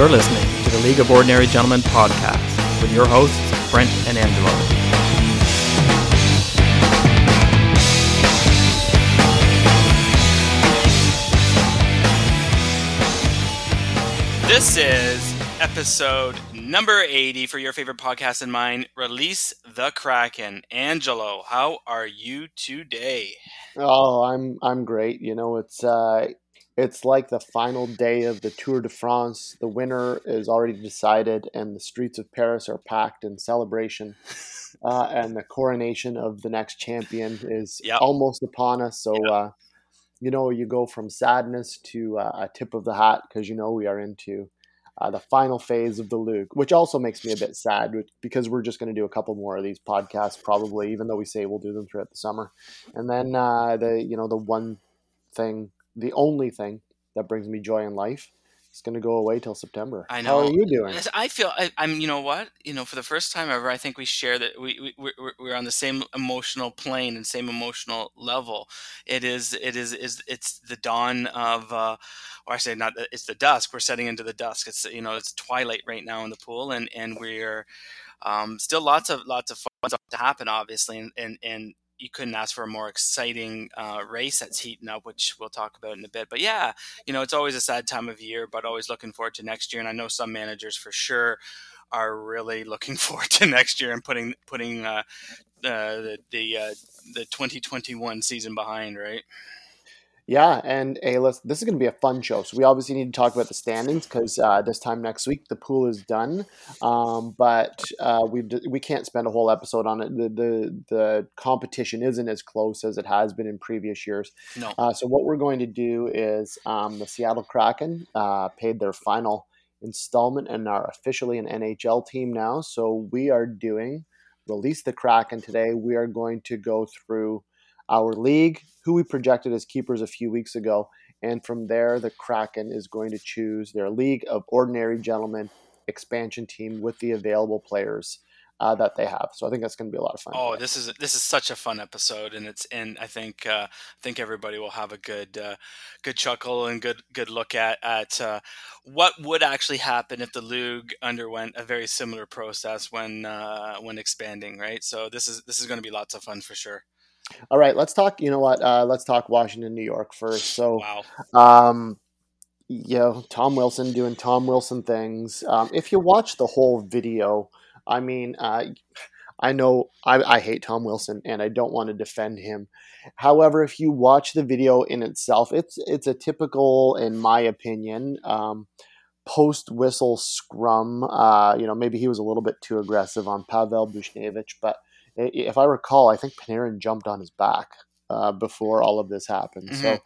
You're listening to the League of Ordinary Gentlemen podcast with your hosts, Brent and Angelo. This is episode number 80 for your favorite podcast and mine, Release the Kraken. Angelo, how are you today? Oh, I'm I'm great. You know, it's uh it's like the final day of the Tour de France. The winner is already decided, and the streets of Paris are packed in celebration. Uh, and the coronation of the next champion is Yep. almost upon us. So, Yep. uh, you know, you go from sadness to uh, a tip of the hat because you know we are into uh, the final phase of the LOOG, which also makes me a bit sad because we're just going to do a couple more of these podcasts, probably, even though we say we'll do them throughout the summer. And then uh, the you know the one thing, the only thing that brings me joy in life is going to go away till September. I know. How are you doing? I feel I, I'm. You know what? You know, for the first time ever, I think we share that we we we're, we're on the same emotional plane and same emotional level. It is it is is it's the dawn of, uh, or I say not. It's the dusk. We're setting into the dusk. It's you know it's twilight right now in the pool, and and we're um, still lots of lots of fun stuff to happen, obviously, and and and. You couldn't ask for a more exciting uh, race that's heating up, which we'll talk about in a bit. But yeah, you know, it's always a sad time of year, but always looking forward to next year. And I know some managers for sure are really looking forward to next year and putting putting uh, uh, the the uh, the 2021 season behind, right? Yeah, and hey, this is going to be a fun show. So we obviously need to talk about the standings because uh, this time next week the pool is done. Um, but uh, we we can't spend a whole episode on it. The, the the competition isn't as close as it has been in previous years. No, Uh, so what we're going to do is um, the Seattle Kraken uh, paid their final installment and are officially an NHL team now. So we are doing release the Kraken today. We are going to go through our league, who we projected as keepers a few weeks ago, and from there the Kraken is going to choose their league of ordinary gentlemen expansion team with the available players uh, that they have. So I think that's going to be a lot of fun. oh, this is this is such a fun episode, and it's and I think uh, I think everybody will have a good uh, good chuckle and good good look at at uh, what would actually happen if the LOOG underwent a very similar process when uh, when expanding, right? So this is this is going to be lots of fun for sure. All right, let's talk. You know what? Uh, let's talk Washington, New York first. So. Wow. Um, you know, Tom Wilson doing Tom Wilson things. Um, if you watch the whole video, I mean, uh, I know I, I hate Tom Wilson and I don't want to defend him. However, if you watch the video in itself, it's it's a typical, in my opinion, um, post whistle scrum. Uh, you know, maybe he was a little bit too aggressive on Pavel Buchnevich, but if I recall, I think Panarin jumped on his back uh, before all of this happened. So, Mhm.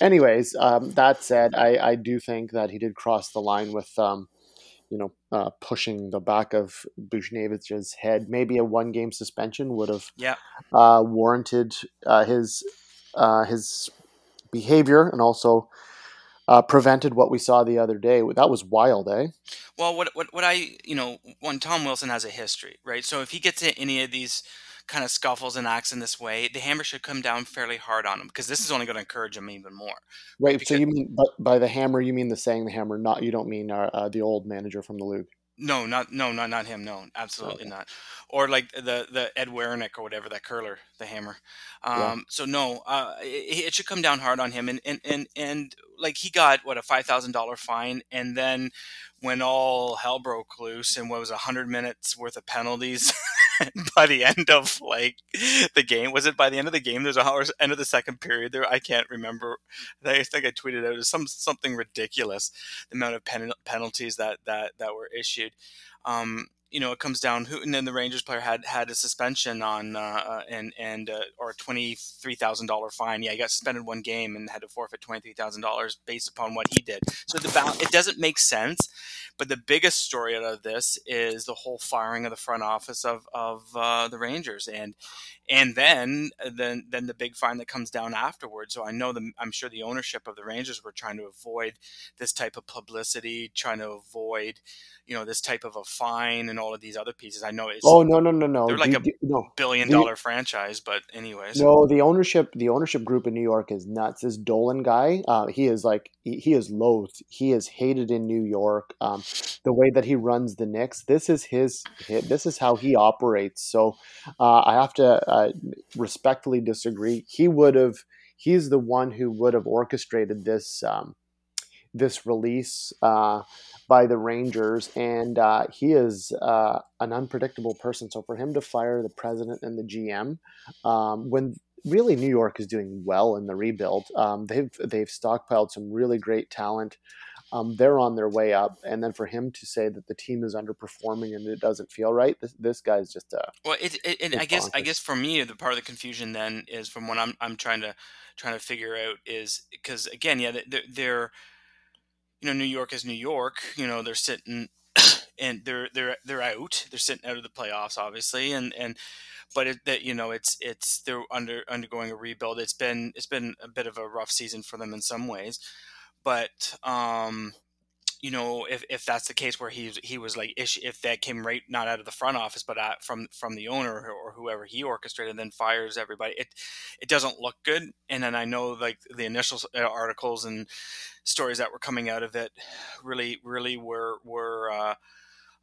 anyways, um, that said, I, I do think that he did cross the line with, um, you know, uh, pushing the back of Buchnevich's head. Maybe a one game suspension would have Yeah. uh, warranted uh, his uh, his behavior and also uh, prevented what we saw the other day. That was wild, eh? Well, what what what I you know, when Tom Wilson has a history, right? So if he gets in any of these kind of scuffles and acts in this way, the hammer should come down fairly hard on him because this is only going to encourage him even more. Right. So you mean but by the hammer? You mean the saying the hammer? Not you don't mean uh, uh, the old manager from the league. No, not no, not not him. No, absolutely Okay. not. Or like the the Ed Werenich or whatever that curler, the hammer. Um, Yeah. So no, uh, it, it should come down hard on him. And and and and like he got what a five thousand dollar fine, and then when all hell broke loose and what was a hundred minutes worth of penalties by the end of like the game. Was it by the end of the game? There's a hour end of the second period there? I can't remember. I think i tweeted out some something ridiculous the amount of pen, penalties that that that were issued. Um you know, it comes down who, and then the Rangers player had had a suspension on, uh, uh, and and uh, or a twenty three thousand dollar fine. Yeah, he got suspended one game and had to forfeit twenty three thousand dollars based upon what he did. So the bal- it doesn't make sense. But the biggest story out of this is the whole firing of the front office of of uh, the Rangers, and and then then then the big fine that comes down afterwards. So I know the I'm sure the ownership of the Rangers were trying to avoid this type of publicity, trying to avoid you know this type of a fine and all of these other pieces. I know it's Oh no no no no! They're like Do- a no billion dollar franchise, but anyways. no. The ownership the ownership group in New York is nuts. This Dolan guy, uh, he is like he, is loathed. He is hated in New York. Um, the way that he runs the Knicks, this is his. This is how he operates. So uh, I have to uh, respectfully disagree. He would have. He's the one who would have orchestrated this. Um, this release uh, by the Rangers, and uh, he is uh, an unpredictable person. So for him to fire the president and the GM um, when really New York is doing well in the rebuild, um, they've they've stockpiled some really great talent. Um, they're on their way up, and then for him to say that the team is underperforming and it doesn't feel right, this, this guy's just a Well, it, it, and I guess I guess for me the part of the confusion then is from what I'm I'm trying to trying to figure out is because again yeah they're, they're you know New York is New York. You know they're sitting and they're they're they're out. They're sitting out of the playoffs obviously and and but it, that you know it's it's they're under undergoing a rebuild. It's been it's been a bit of a rough season for them in some ways but um you know, if, if that's the case where he he was like if that came right not out of the front office but from from the owner or, or whoever he orchestrated, then fires everybody. It it doesn't look good. And then I know like the initial uh, articles and stories that were coming out of it really really were were uh,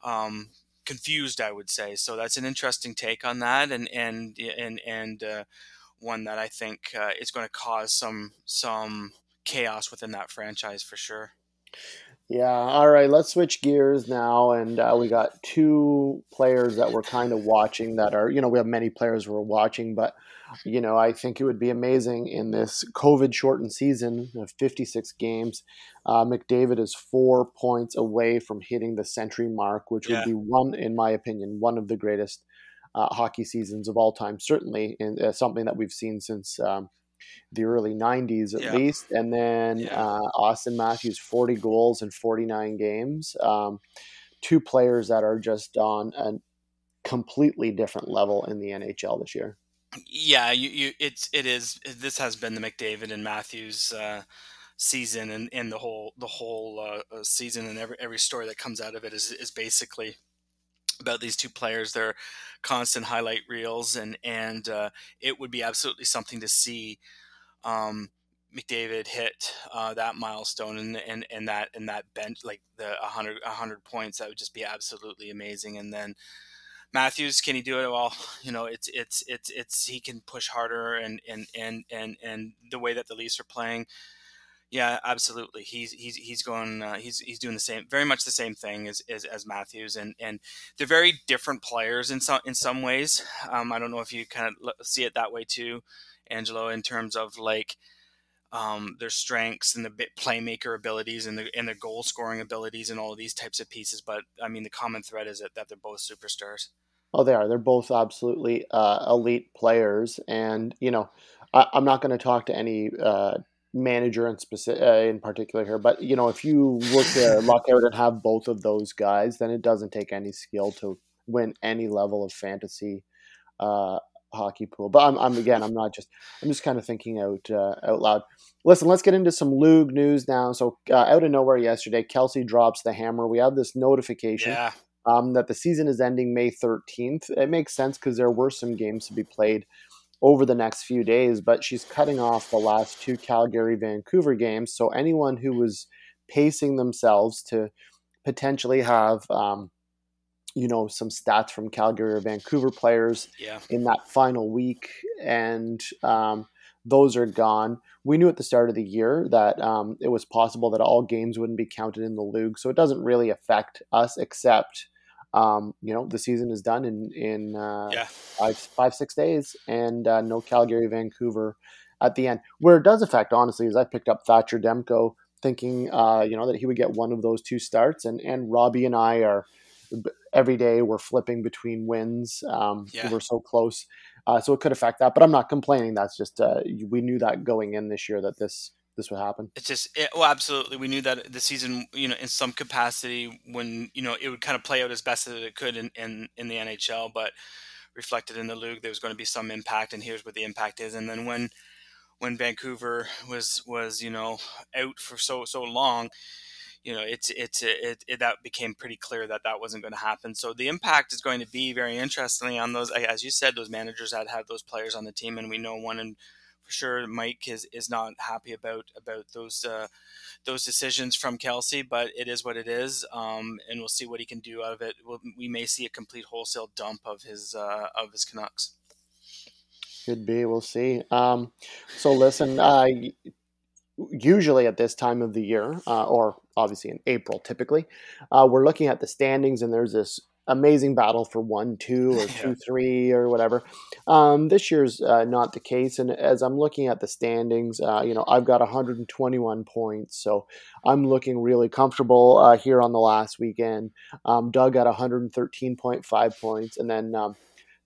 um, confused. I would say so. That's an interesting take on that, and and and and uh, one that I think uh, is going to cause some some chaos within that franchise for sure. Yeah. All right. Let's switch gears now, and uh, we got two players that we're kind of watching. That are, you know, we have many players we're watching, but you know, I think it would be amazing in this COVID-shortened season of 56 games. Uh, McDavid is four points away from hitting the century mark, which Yeah. would be one, in my opinion, one of the greatest uh, hockey seasons of all time. Certainly, and uh, something that we've seen since. Um, the early 90s at Yeah. least and then Yeah. uh, austin matthews 40 goals in 49 games um, two players that are just on a completely different level in the nhl this year Yeah, you, you it's it is this has been the McDavid and Matthews uh, season and, and the whole the whole uh, uh, season and every every story that comes out of it is is basically about these two players their constant highlight reels and and uh, it would be absolutely something to see um, McDavid hit uh, that milestone and, and and that and that bench like the 100 100 points that would just be absolutely amazing and then Matthews, can he do it? Well, you know, it's it's it's it's he can push harder and and and and and the way that the Leafs are playing, yeah, absolutely. He's he's he's going uh, he's he's doing the same, very much the same thing as as, as Matthews, and and they're very different players in some in some ways. Um, I don't know if you kind of see it that way too, Angelo, in terms of like. Um, their strengths and the playmaker abilities and the and their goal scoring abilities and all of these types of pieces, but I mean the common thread is that, that they're both superstars. oh they are they're both absolutely uh, elite players and you know I, i'm not going to talk to any uh, manager in specific uh, in particular here but you know if you were to luck out and have both of those guys then it doesn't take any skill to win any level of fantasy uh, hockey pool. But I'm, I'm again, I'm not just, I'm just kind of thinking out uh, out loud. Listen, let's get into some LOOG news now. So uh, out of nowhere yesterday, Kelsey drops the hammer. We have this notification Yeah, um, that the season is ending May 13th. It makes sense because there were some games to be played over the next few days, but she's cutting off the last two Calgary Vancouver games. So anyone who was pacing themselves to potentially have, um, you know, some stats from Calgary or Vancouver players yeah, in that final week, and um, those are gone. We knew at the start of the year that um, it was possible that all games wouldn't be counted in the league, so it doesn't really affect us, except um, you know the season is done in in uh, yeah. five five six days, and uh, no Calgary Vancouver at the end. Where it does affect, honestly, is I picked up Thatcher Demko, thinking uh, you know that he would get one of those two starts, and and Robbie and I are every day we're flipping between wins. Um, Yeah. We're so close, uh, so it could affect that. But I'm not complaining. That's just uh, we knew that going in this year that this this would happen. It's just, it, well, absolutely. We knew that the season, you know, in some capacity, when you know it would kind of play out as best as it could in in, in the NHL, but reflected in the league, there was going to be some impact, and here's what the impact is. And then when when Vancouver was was you know out for so so long, you know, it's it's it, it, that became pretty clear that that wasn't going to happen. So the impact is going to be very interestingly on those, as you said, those managers that have those players on the team, and we know one and for sure Mike is, is not happy about about those uh, those decisions from Kelsey, but it is what it is, um, and we'll see what he can do out of it. We'll, we may see a complete wholesale dump of his uh, of his Canucks. Could be. We'll see. Um, so listen, uh, usually at this time of the year, uh, or obviously in April, typically, uh, we're looking at the standings, and there's this amazing battle for one, two, or two, three, or whatever. Um, this year's uh, not the case, and as I'm looking at the standings, uh, you know, I've got 121 points, so I'm looking really comfortable uh, here on the last weekend. Um, Doug got 113.5 points, and then um,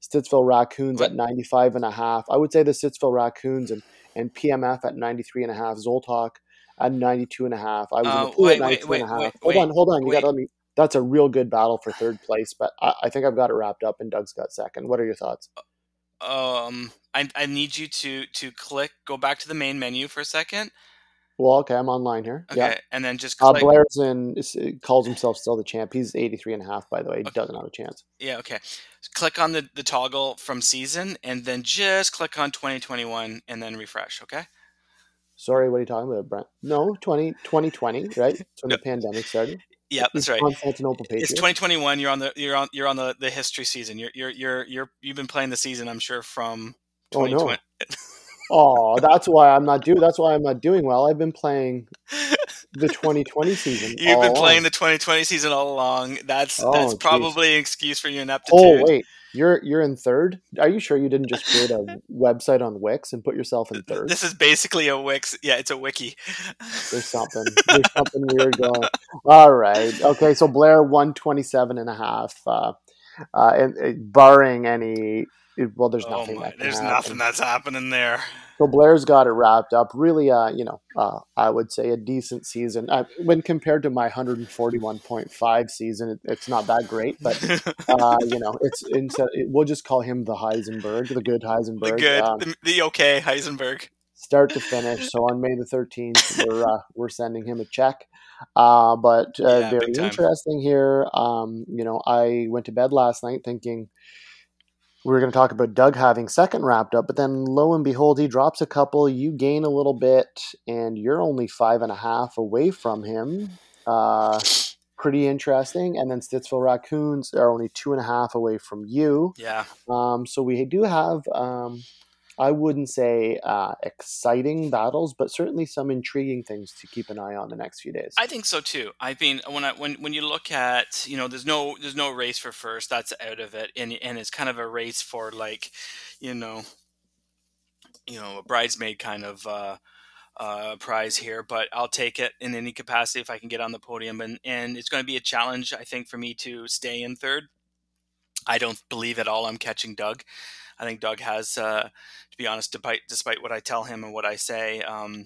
Stittsville Raccoons what? at 95 and a half. I would say the Stittsville Raccoons and, and PMF at 93 and a half. Zoltok at 92 and a half. I was uh, in the pool wait, at 92 wait, and a half. Wait, hold on, hold on. You got to let me. That's a real good battle for third place, but I, I, think I've got it wrapped up and Doug's got second. What are your thoughts? Um, I, I need you to to click, go back to the main menu for a second. Well, okay, I'm online here. Okay, yeah. and then just uh, click. Uh, Blair's in, calls himself still the champ. He's 83 and a half, by the way. He okay. doesn't have a chance. Yeah, okay. Click on the, the toggle from season, and then just click on 2021, and then refresh, okay? Sorry, what are you talking about, Brent? No, 20, 2020, right? When no. the pandemic started. Yeah, that's right. Constantinople Patriots. It's 2021. You're on the you're on you're on the, the history season. You're you're you're you're you've been playing the season, I'm sure, from 2020. Oh, no. oh, that's why I'm not doing. That's why I'm not doing well. I've been playing the 2020 season. You've been along. playing the 2020 season all along. That's oh, that's probably geez. an excuse for your ineptitude. Oh wait, you're you're in third. Are you sure you didn't just create a website on Wix and put yourself in third? This is basically a Wix. Yeah, it's a wiki. There's something. There's something weird going. All right. Okay. So Blair 127 and a half. Uh, uh, and, and barring any well, there's oh nothing. there's happen. nothing that's happening there. So Blair's got it wrapped up. Really, uh, you know, uh, I would say a decent season. Uh, when compared to my 141.5 season, it, it's not that great, but uh, you know, it's instead we'll just call him the Heisenberg, the good Heisenberg, the good, um, the, the, okay Heisenberg, start to finish. So on May the 13th, we're uh, we're sending him a check. Uh, but yeah, very interesting here. Um, you know, I went to bed last night thinking we were going to talk about Doug having second wrapped up, but then lo and behold, he drops a couple. You gain a little bit, and you're only five and a half away from him. Uh, pretty interesting. And then Stittsville Raccoons are only two and a half away from you. Yeah. Um, so we do have um, I wouldn't say uh, exciting battles, but certainly some intriguing things to keep an eye on the next few days. I think so too. I mean, when I when when you look at you know, there's no there's no race for first. That's out of it, and and it's kind of a race for like, you know, you know, a bridesmaid kind of. Uh, uh, prize here, but I'll take it in any capacity if I can get on the podium. And, and it's going to be a challenge, I think, for me to stay in third. I don't believe at all I'm catching Doug. I think Doug has, uh, to be honest, despite despite what I tell him and what I say um,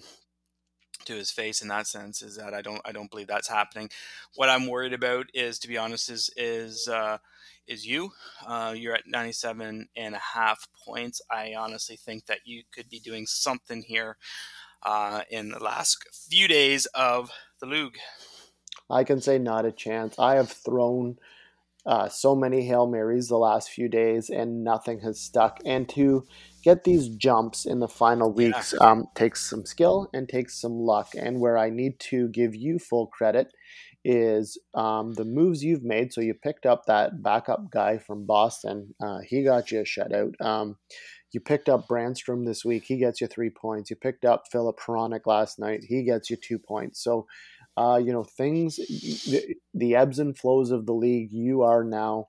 to his face in that sense, is that I don't I don't believe that's happening. What I'm worried about is, to be honest, is is uh, is you. Uh, you're at 97 and a half points. I honestly think that you could be doing something here uh, in the last few days of the LOOG. I can say not a chance. I have thrown uh, so many Hail Marys the last few days and nothing has stuck. And to get these jumps in the final weeks yeah. um, takes some skill and takes some luck. And where I need to give you full credit is um, the moves you've made. So you picked up that backup guy from Boston. Uh, he got you a shutout. Um, you picked up Brandstrom this week. He gets you three points. You picked up Filip Hronek last night. He gets you two points. So uh, you know, things, the, the, ebbs and flows of the league, you are now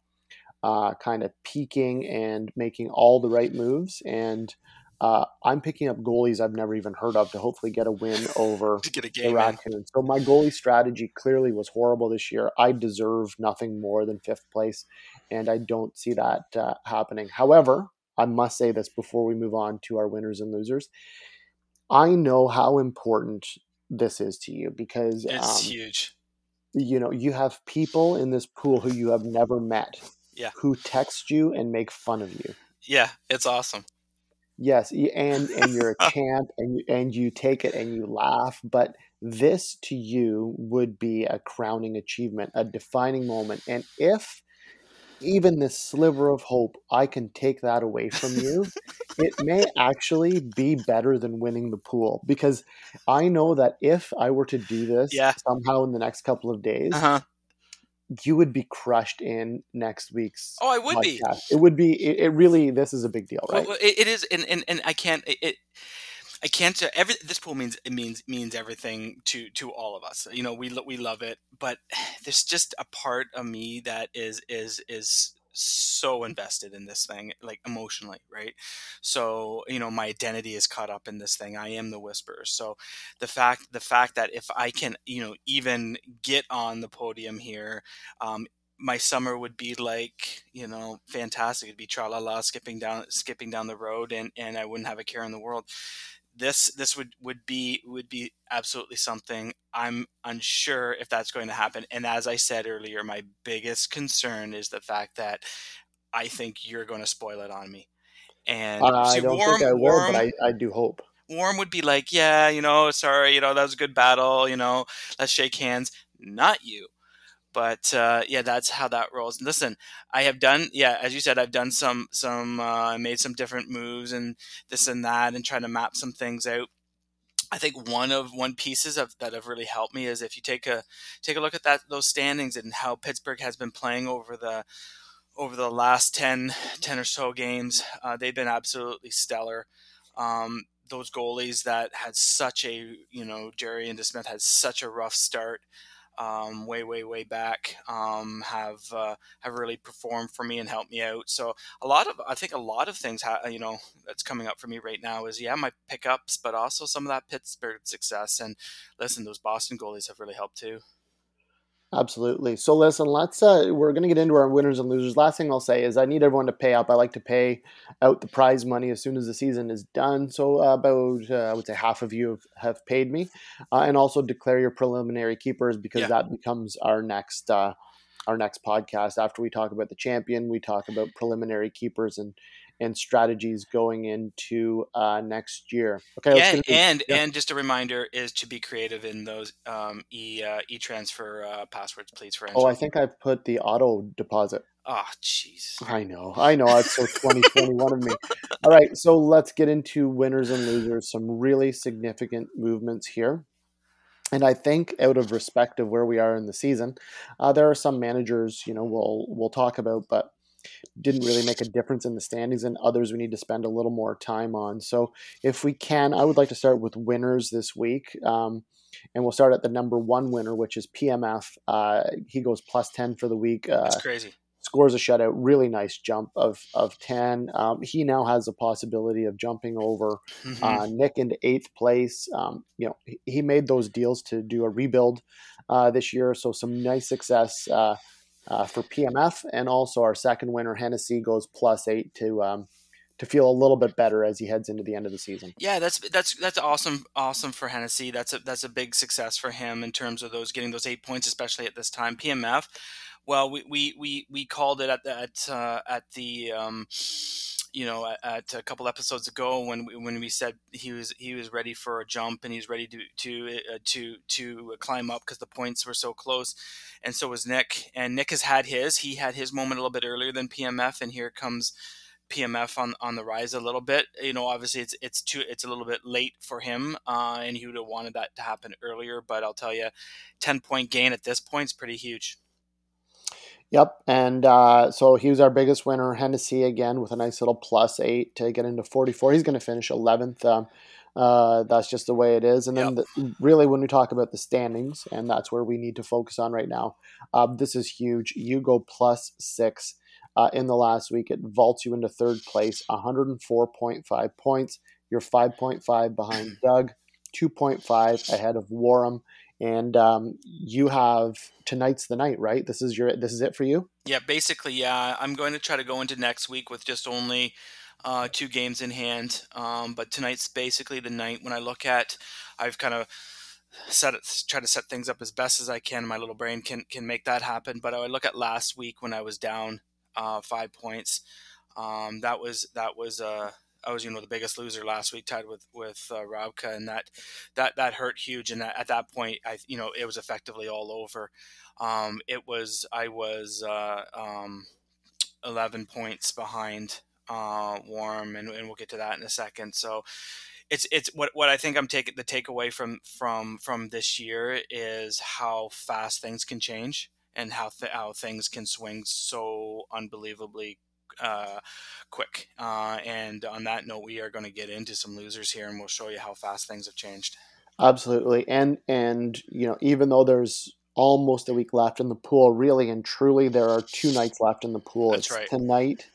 uh, kind of peaking and making all the right moves. And uh, I'm picking up goalies I've never even heard of to hopefully get a win over get a game the Raccoons. So my goalie strategy clearly was horrible this year. I deserve nothing more than fifth place, and I don't see that uh, happening. However, I must say this before we move on to our winners and losers. I know how important this is to you because it's um, huge. You know, you have people in this pool who you have never met. Yeah. Who text you and make fun of you. Yeah, it's awesome. Yes, and and you're a champ, and you, and you take it and you laugh. But this to you would be a crowning achievement, a defining moment. And if even this sliver of hope, I can take that away from you, it may actually be better than winning the pool because I know that if I were to do this Yeah. somehow in the next couple of days, Uh-huh. you would be crushed in next week's Oh, I would be. It would be. It, it really. This is a big deal, right? well, it, it is, and, and, and I can't. It I can't. Every this pool means it means means everything to to all of us. You know, we we love it, but there's just a part of me that is is is so invested in this thing, like emotionally, right? So you know, my identity is caught up in this thing. I am the whisperer. So the fact the fact that if I can, you know, even get on the podium here. Um, my summer would be like you know fantastic it'd be tra la la skipping down skipping down the road and and i wouldn't have a care in the world this this would would be would be absolutely something i'm unsure if that's going to happen and as i said earlier my biggest concern is the fact that i think you're going to spoil it on me and I see, don't warm, think I will, warm, but I, I do hope. Warm would be like, yeah, you know, sorry, you know, that was a good battle, you know, let's shake hands. Not you. But uh, yeah, that's how that rolls. Listen, I have done, yeah, as you said, I've done some, some, uh, made some different moves and this and that, and trying to map some things out. I think one of one pieces of that have really helped me is if you take a take a look at that those standings and how Pittsburgh has been playing over the over the last 10, 10 or so games. Uh, they've been absolutely stellar. Um, those goalies that had such a, you know, Jarry and DeSmith had such a rough start um, way, way, way back um, have uh, have really performed for me and helped me out. So a lot of, I think a lot of things, ha- you know, that's coming up for me right now is yeah, my pickups, but also some of that Pittsburgh success. And listen, those Boston goalies have really helped too. Absolutely. So listen, let's uh we're going to get into our winners and losers. Last thing I'll say is I need everyone to pay up. I like to pay out the prize money as soon as the season is done. So uh, about uh, I would say half of you have, have paid me. Uh, and also declare your preliminary keepers because Yeah. that becomes our next uh our next podcast after we talk about the champion, we talk about preliminary keepers and and strategies going into uh next year. Okay, let's yeah, get into- and yeah. and just a reminder is to be creative in those um, e uh, e transfer uh, passwords, please. For Oh, I think I've put the auto deposit Oh, jeez. I know, I know. It's so 2021 of me. All right, so let's get into winners and losers. Some really significant movements here. And I think, out of respect of where we are in the season, uh, there are some managers, you know, we'll we'll talk about, but didn't really make a difference in the standings, and others we need to spend a little more time on. So, if we can, I would like to start with winners this week, um, and we'll start at the number one winner, which is PMF. Uh, he goes plus ten for the week. Uh, That's crazy. scores a shutout. Really nice jump of of ten. Um, he now has a possibility of jumping over Mhm. uh, Nick into eighth place. Um, you know, he, made those deals to do a rebuild uh, this year, so some nice success uh, for PMF, and also our second winner Hennessy goes plus eight to um, to feel a little bit better as he heads into the end of the season. Yeah, that's that's that's awesome. Awesome for Hennessy. That's a that's a big success for him in terms of those getting those eight points, especially at this time. PMF. Well, we we we, we called it at the, at uh, at the um, you know at, at a couple episodes ago when we, when we said he was he was ready for a jump and he's ready to to uh, to to climb up because the points were so close, and so was Nick. And Nick has had his. He had his moment a little bit earlier than PMF, and here comes. PMF on, on the rise a little bit. You know, obviously it's it's too it's a little bit late for him, uh, and he would have wanted that to happen earlier. But I'll tell you, ten point gain at this point is pretty huge. Yep, and uh, so he was our biggest winner. Hennessy again with a nice little plus eight to get into forty four. He's going to finish eleventh. Um, uh, that's just the way it is. And then, the, really, when we talk about the standings, and that's where we need to focus on right now, uh, this is huge. You go plus six uh, in the last week. It vaults you into third place, 104.5 points. You're 5.5 behind Doug, 2.5 ahead of Warham. And um, you have tonight's the night, right? This is your this is it for you. Yeah, basically, yeah. I'm going to try to go into next week with just only uh, two games in hand. Um, but tonight's basically the night when I look at. I've kind of set it, try to set things up as best as I can. My little brain can can make that happen. But I look at last week when I was down uh, five points. Um, that was that was a I was you know the biggest loser last week, tied with with uh, Rabka, and that that that hurt huge. And that, at that point, I you know it was effectively all over. Um, it was I was uh, um, eleven points behind uh, Warm, and, and we'll get to that in a second. So it's it's what what I think I'm taking the takeaway from from from this year is how fast things can change and how th- how things can swing so unbelievably uh, quick. Uh, and on that note, we are going to get into some losers here, and we'll show you how fast things have changed. Absolutely, and and you know even though there's almost a week left in the pool, really and truly, there are two nights left in the pool. That's it's right. Tonight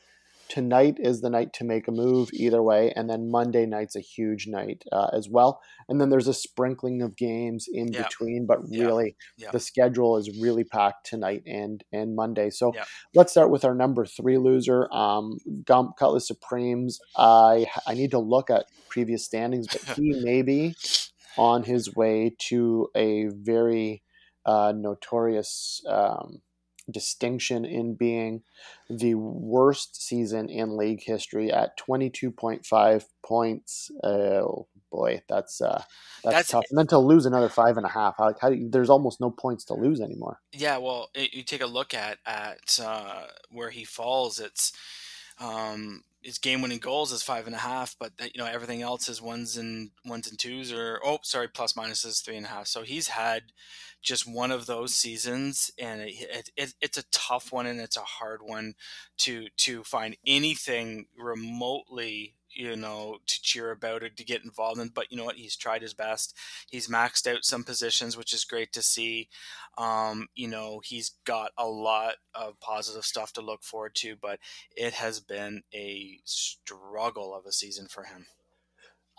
tonight is the night to make a move either way and then monday night's a huge night uh, as well and then there's a sprinkling of games in Yeah. between but Yeah. really Yeah. the schedule is really packed tonight and and monday so Yeah. let's start with our number three loser um gump cutlass supremes i i need to look at previous standings but he may be on his way to a very uh, notorious um, distinction in being the worst season in league history at 22.5 points. Oh boy, that's uh, that's, That's- tough. And then to lose another five and a half, how, how do you, there's almost no points to lose anymore. Yeah, well, it, you take a look at at uh, where he falls. It's um, his game-winning goals is five and a half, but that, you know everything else is ones and ones and twos, or oh, sorry, plus minus is three and a half. So he's had just one of those seasons, and it, it, it's a tough one and it's a hard one to to find anything remotely you know to cheer about or to get involved in. But you know what? He's tried his best. He's maxed out some positions, which is great to see. Um, you know, he's got a lot of positive stuff to look forward to, but it has been a struggle of a season for him.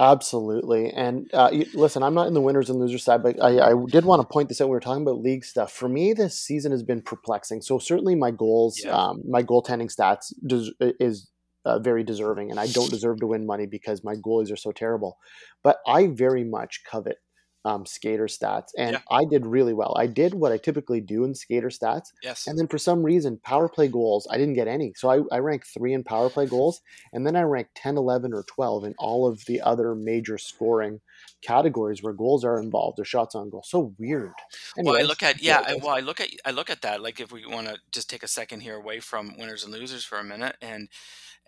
Absolutely. And uh, listen, I'm not in the winners and losers side, but I, I did want to point this out. We were talking about league stuff. For me, this season has been perplexing. So certainly my goals, Yeah. um, my goaltending stats des- is uh, very deserving, and I don't deserve to win money because my goalies are so terrible. But I very much covet um, skater stats, and Yeah. I did really well. I did what I typically do in skater stats, Yes. and then for some reason, power play goals, I didn't get any. So I, I ranked three in power play goals, and then I ranked 10, 11, or 12 in all of the other major scoring categories where goals are involved or shots on goal. So weird. well, I look at yeah. I, well, I look at I look at that. Like if we want to just take a second here away from winners and losers for a minute, and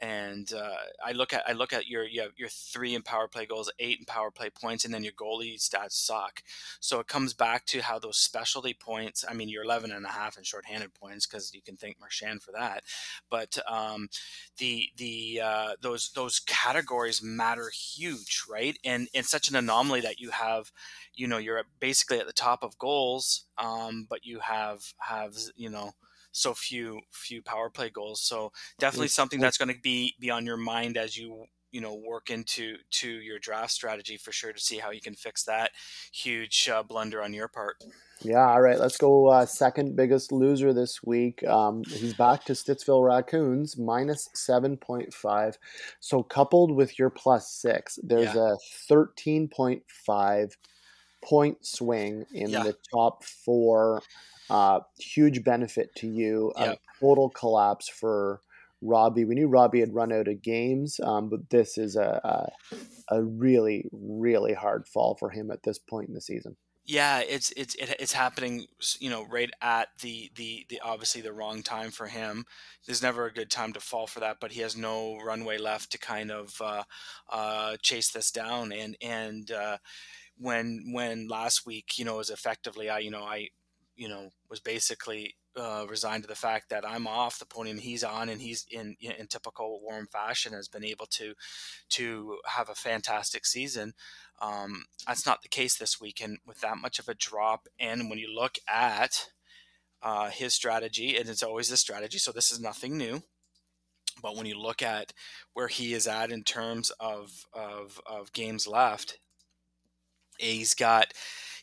and uh, I look at I look at your you your three in power play goals, eight in power play points, and then your goalie stats suck. So it comes back to how those specialty points. I mean, you're 11 and a half in shorthanded points because you can thank Marchand for that. But um, the the uh, those those categories matter huge, right? And it's such an anomaly that you have you know you're basically at the top of goals um, but you have have you know so few few power play goals so definitely something that's going to be be on your mind as you you know work into to your draft strategy for sure to see how you can fix that huge uh, blunder on your part Yeah, all right. Let's go. Uh, second biggest loser this week. Um, he's back to Stittsville Raccoons, minus 7.5. So, coupled with your plus six, there's a 13.5 point swing in Yeah. the top four. Uh, huge benefit to you. Yeah. A total collapse for Robbie. We knew Robbie had run out of games, um, but this is a, a, a really, really hard fall for him at this point in the season. yeah it's it's it, it's happening you know right at the the the obviously the wrong time for him there's never a good time to fall for that but he has no runway left to kind of uh, uh, chase this down and and uh, when when last week you know was effectively I you know I you know was basically uh, resigned to the fact that I'm off the podium he's on and he's in in typical warm fashion has been able to to have a fantastic season. Um, that's not the case this week and with that much of a drop and when you look at uh, his strategy and it's always a strategy so this is nothing new but when you look at where he is at in terms of of, of games left he's got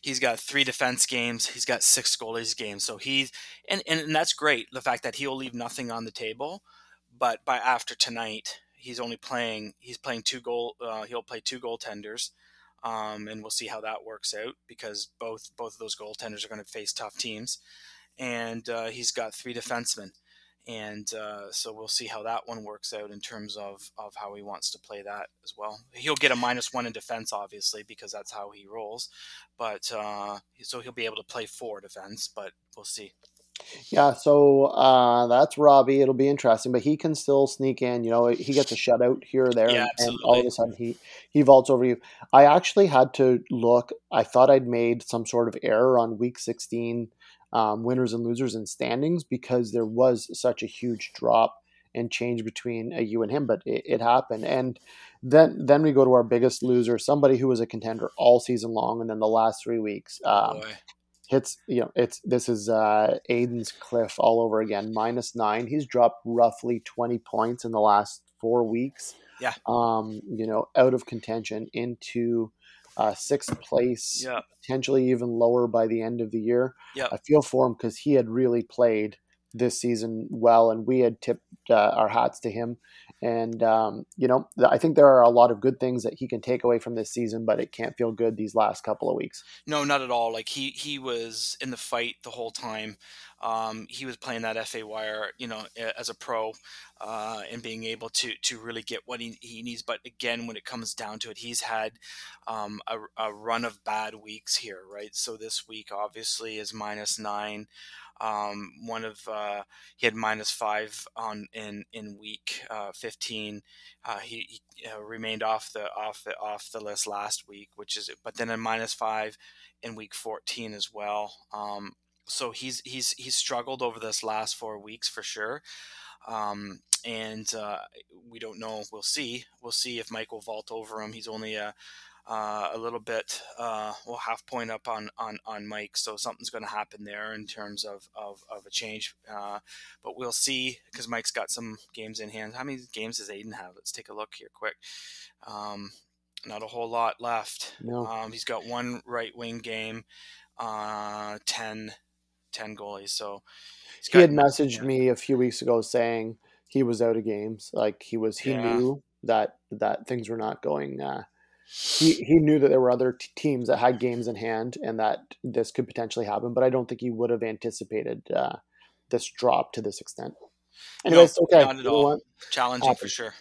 he's got three defense games he's got six goalies games so he's and, and and that's great the fact that he'll leave nothing on the table but by after tonight he's only playing he's playing two goal uh, he'll play two goaltenders um, and we'll see how that works out because both both of those goaltenders are going to face tough teams and uh, he's got three defensemen and uh, so we'll see how that one works out in terms of of how he wants to play that as well. He'll get a minus one in defense, obviously, because that's how he rolls. But uh, so he'll be able to play four defense, but we'll see. Yeah, so uh, that's Robbie. It'll be interesting, but he can still sneak in. You know, he gets a shutout here or there, Yeah, and, and all of a sudden he he vaults over you. I actually had to look. I thought I'd made some sort of error on week sixteen um, winners and losers and standings because there was such a huge drop and change between uh, you and him, but it, it happened. And then then we go to our biggest loser, somebody who was a contender all season long, and then the last three weeks. Um, Boy. hits you know it's this is uh aiden's cliff all over again minus nine he's dropped roughly 20 points in the last four weeks Yeah. um you know out of contention into uh sixth place Yeah. potentially even lower by the end of the year Yeah. i feel for him because he had really played this season well and we had tipped uh, our hats to him and um, you know i think there are a lot of good things that he can take away from this season but it can't feel good these last couple of weeks No, not at all. Like he he was in the fight the whole time. Um, he was playing that FA wire, you know, as a pro, uh, and being able to to really get what he, he needs. But again, when it comes down to it, he's had um, a, a run of bad weeks here, right? So this week obviously is minus nine. Um, one of uh, he had minus five on in in week uh, fifteen. Uh, he, he uh, remained off the off the off the list last week, which is but then a minus five in week 14 as well. Um, so he's he's he's struggled over this last four weeks for sure. Um, and uh, we don't know. We'll see. We'll see if Mike will vault over him. He's only a uh, a little bit uh, well half point up on on on Mike, so something's going to happen there in terms of of, of a change. Uh, but we'll see because Mike's got some games in hand. How many games does Aiden have? Let's take a look here quick. Um, not a whole lot left. no Um, he's got one right wing game, uh, 10, 10 goalies. So he had messaged me a few weeks ago saying he was out of games like he was he Yeah. knew that that things were not going uh he he knew that there were other t- teams that had games in hand and that this could potentially happen but i don't think he would have anticipated uh this drop to this extent anyways okay not at all. challenging for sure.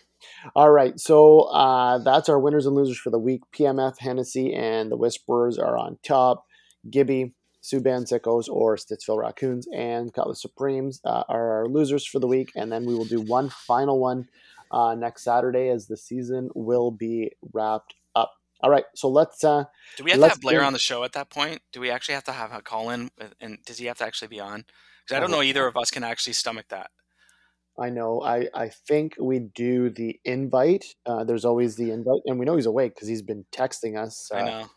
All right, so uh, that's our winners and losers for the week. PMF, Hennessy, and the Whisperers are on top. Gibby, Subban Sickos, or Stittsville Raccoons, and Cutlass Supremes uh, are our losers for the week. And then we will do one final one uh, next Saturday as the season will be wrapped up. All right, so let's. Uh, Do we have to have Blair on the show at that point? Do we actually have to have a call in? And does he have to actually be on? Because I I don't know either of us can actually stomach that. I know. I, I think we do the invite. Uh, there's always the invite, and we know he's awake because he's been texting us I uh, know.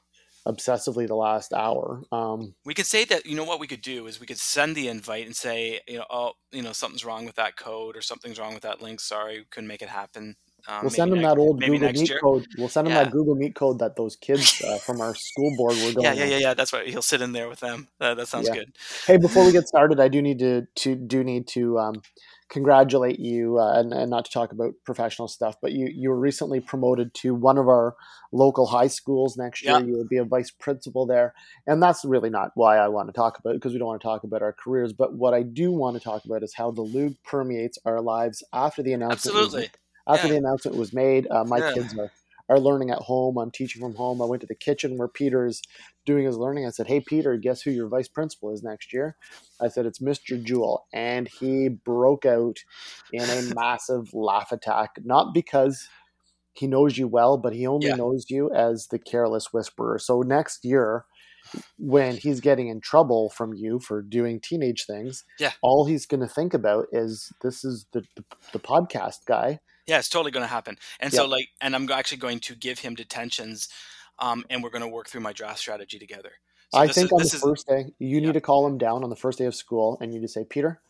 Obsessively the last hour. Um, We could say that. You know what we could do is we could send the invite and say, you know, oh, you know, something's wrong with that code or something's wrong with that link. Sorry, we couldn't make it happen. Um, We'll send them next- that old Google Meet year. code. We'll send them Yeah. that Google Meet code that those kids uh, from our school board were going. Yeah, yeah, yeah, yeah. That's right. He'll sit in there with them. Uh, that sounds Yeah. good. Hey, before we get started, I do need to, to do need to um, congratulate you, uh, and, and not to talk about professional stuff, but you you were recently promoted to one of our local high schools next year. You will be a vice principal there, and that's really not why I want to talk about it because we don't want to talk about our careers. But what I do want to talk about is how the league permeates our lives after the announcement. was- Absolutely. after Yeah. the announcement was made, uh, my Yeah. kids are, are learning at home. I'm teaching from home. I went to the kitchen where Peter's doing his learning. I said, Hey, Peter, guess who your vice principal is next year? I said, It's Mr. Jewell. And he broke out in a massive laugh attack, not because he knows you well, but he only Yeah. knows you as the careless whisperer. So next year, when he's getting in trouble from you for doing teenage things, Yeah. all he's going to think about is this is the, the, the podcast guy. Yeah, it's totally going to happen. And Yeah. so, like, and I'm actually going to give him detentions, um, and we're going to work through my draft strategy together. So I think is, on the is first day, you yeah. need to call him down on the first day of school and you need to say, Peter,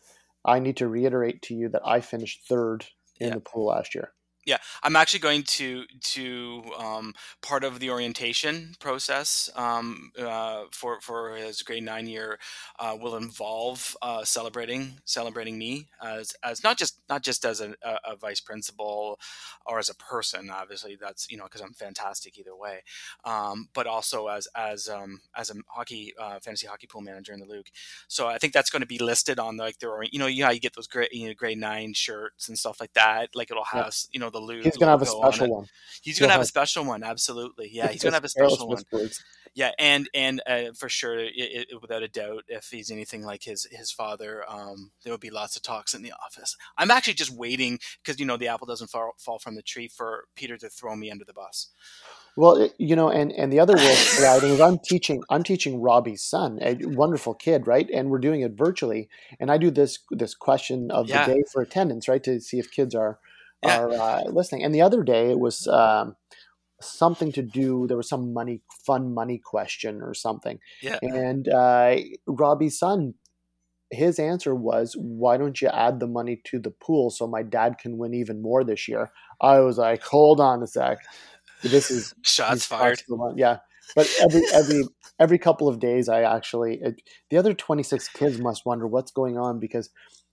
I need to reiterate to you that I finished third in Yeah. the pool last year. Yeah, I'm actually going to to um, part of the orientation process um, uh, for for his grade nine year uh, will involve uh, celebrating celebrating me as as not just not just as a, a, vice principal or as a person. Obviously, that's you know because I'm fantastic either way, um, but also as as um, as a hockey uh, fantasy hockey pool manager in the league. So I think that's going to be listed on like their you know you know you get those grade you know, grade nine shirts and stuff like that. Like it'll have you know the LOOG. He's gonna have a special on one. He's gonna have, a special one. Absolutely, yeah. He's gonna have a special one. Yeah, and and uh, for sure, it, it, without a doubt, if he's anything like his his father, um, there will be lots of talks in the office. I'm actually just waiting because you know the apple doesn't fall, fall from the tree for Peter to throw me under the bus. Well, you know, and and the other world is I'm teaching I'm teaching Robbie's son, a wonderful kid, right? And we're doing it virtually. And I do this this question of yeah. the day for attendance, right, to see if kids are yeah. are uh, listening. And the other day it was um, something to do. There was some money, fun money question or something. Yeah. And uh, Robbie's son, his answer was, "Why don't you add the money to the pool so my dad can win even more this year?" I was like, "Hold on a sec, this is shots fired." Yeah. But every every every couple of days, I actually it, the other twenty six kids must wonder what's going on because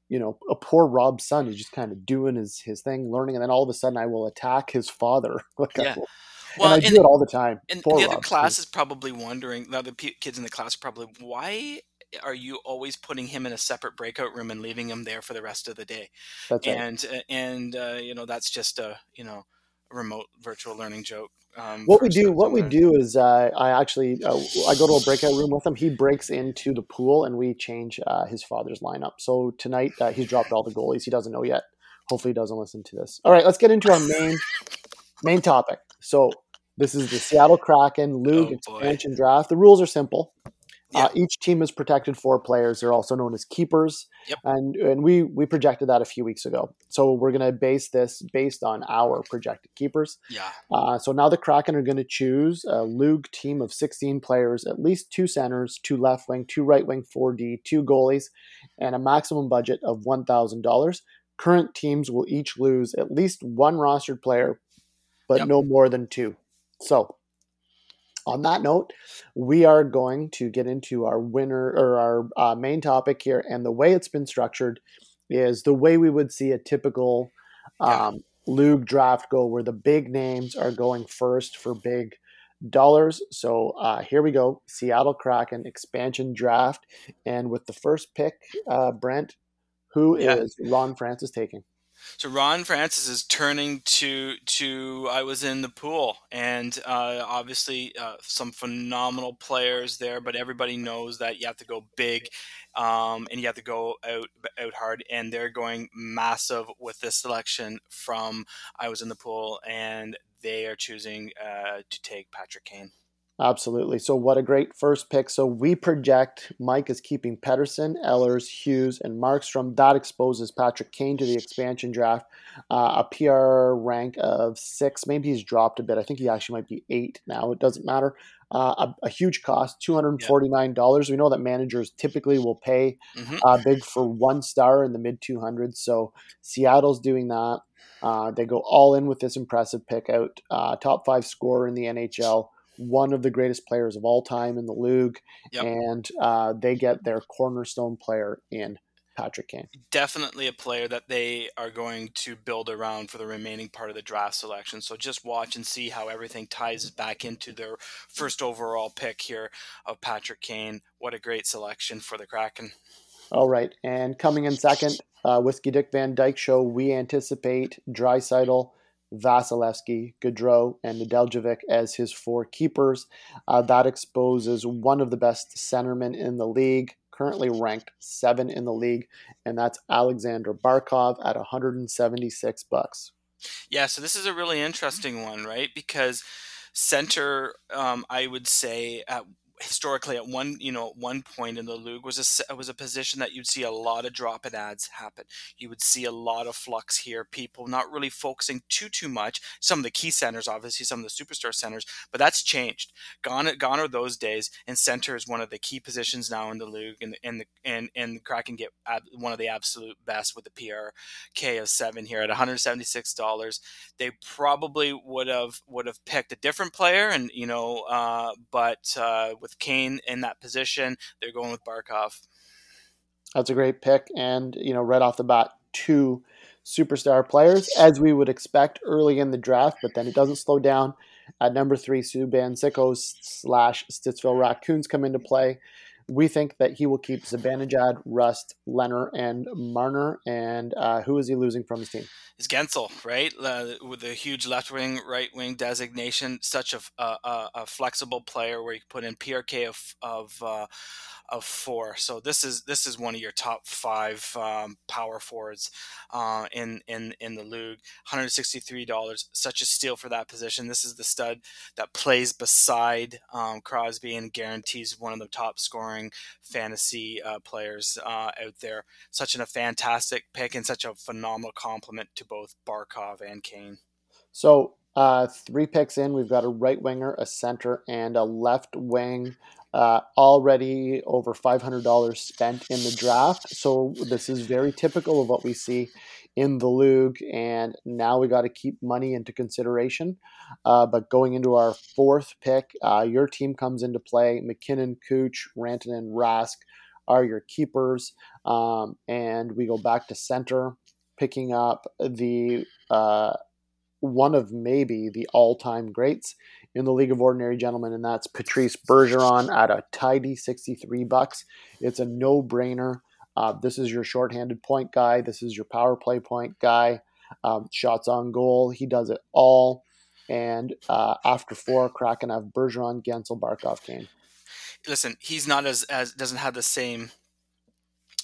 you know, a poor Rob's son is just kind of doing his his thing, learning, and then all of a sudden I will attack his father. like yeah. Will, well, and I and, do it all the time. And poor the other Rob, class too. is probably wondering. The other kids in the class are probably why are you always putting him in a separate breakout room and leaving him there for the rest of the day? That's right. And uh, and uh, you know that's just a you know remote virtual learning joke. Um, what we do, what we do is, uh, I actually, uh, I go to a breakout room with him. He breaks into the pool, and we change uh, his father's lineup. So tonight, uh, he's dropped all the goalies. He doesn't know yet. Hopefully, he doesn't listen to this. All right, let's get into our main main topic. So this is the Seattle Kraken League oh, expansion draft. The rules are simple. Uh, yep. Uh, each team is protected four players. They're also known as keepers, yep. and and we we projected that a few weeks ago. So we're going to base this based on our projected keepers. Yeah. Uh, so now the Kraken are going to choose a LOOG team of 16 players, at least two centers, two left wing, two right wing, 4D, two goalies, and a maximum budget of one thousand dollars. Current teams will each lose at least one rostered player, but yep. no more than two. So on that note, we are going to get into our winner or our uh, main topic here. And the way it's been structured is the way we would see a typical um, LOOG draft go, where the big names are going first for big dollars. So uh, here we go Seattle Kraken expansion draft. And with the first pick, uh, Brent, who yeah. is Ron Francis taking? So Ron Francis is turning to to I was in the pool, and uh, obviously uh, some phenomenal players there. But everybody knows that you have to go big, um, and you have to go out out hard. And they're going massive with this selection from I was in the pool, and they are choosing uh, to take Patrick Kane. Absolutely. So, what a great first pick. So, we project Mike is keeping Pettersson, Ellers, Hughes, and Markstrom. That exposes Patrick Kane to the expansion draft. Uh, a PR rank of six. Maybe he's dropped a bit. I think he actually might be eight now. It doesn't matter. Uh, a, a, huge cost, $249. Yeah. We know that managers typically will pay mm-hmm. uh, big for one star in the mid 200s. So, Seattle's doing that. Uh, they go all in with this impressive pick out. Uh, top five scorer in the NHL one of the greatest players of all time in the league, yep. and uh, they get their cornerstone player in Patrick Kane. Definitely a player that they are going to build around for the remaining part of the draft selection. So just watch and see how everything ties back into their first overall pick here of Patrick Kane. What a great selection for the Kraken. All right, and coming in second, uh, Whiskey Dick Van Dyke show. We anticipate Draisaitl Vasilevskiy, Gaudreau, and Nedeljkovic as his four keepers. Uh, that exposes one of the best centermen in the league, currently ranked seven in the league, and that's Alexander Barkov at 176 bucks. Yeah, so this is a really interesting one, right? Because center, um, I would say at historically at one you know one point in the league was a was a position that you'd see a lot of drop in ads happen. You would see a lot of flux here people not really focusing too too much. Some of the key centers obviously some of the superstar centers but that's changed. Gone gone are those days and center is one of the key positions now in the league and and the and and Kraken get one of the absolute best with the PRK of 7 here at $176 they probably would have would have picked a different player and you know uh, but uh, with with Kane in that position. They're going with Barkov. That's a great pick, and you know, right off the bat, two superstar players as we would expect early in the draft, but then it doesn't slow down. At number three, Subban Sickos slash Stittsville Raccoons come into play. We think that he will keep Zibanejad, Rust, Leonard, and Marner. And uh, who is he losing from his team? It's Guentzel, right? Uh, with a huge left wing, right wing designation, such a, a, a, flexible player where you can put in PRK of, of uh, of four. So this is this is one of your top five um, power forwards uh, in in in the league. One hundred sixty three dollars, such a steal for that position. This is the stud that plays beside um, Crosby and guarantees one of the top scoring fantasy uh, players uh, out there. Such an, a fantastic pick and such a phenomenal compliment to both Barkov and Kane. So uh, three picks in, we've got a right winger, a center, and a left wing uh, already over $500 spent in the draft. So this is very typical of what we see in the league. And now we got to keep money into consideration. Uh, but going into our fourth pick, uh, your team comes into play. MacKinnon, Cooch, Rantanen, Rask are your keepers. Um, and we go back to center, picking up the uh, one of maybe the all-time greats in the League of Ordinary Gentlemen, and that's Patrice Bergeron at a tidy 63 bucks. It's a no-brainer. Uh, this is your shorthanded point guy. This is your power play point guy. Um, shots on goal. He does it all. And uh, after four, Kraken have Bergeron, Guentzel, Barkov, Kane. Listen, he's not as as doesn't have the same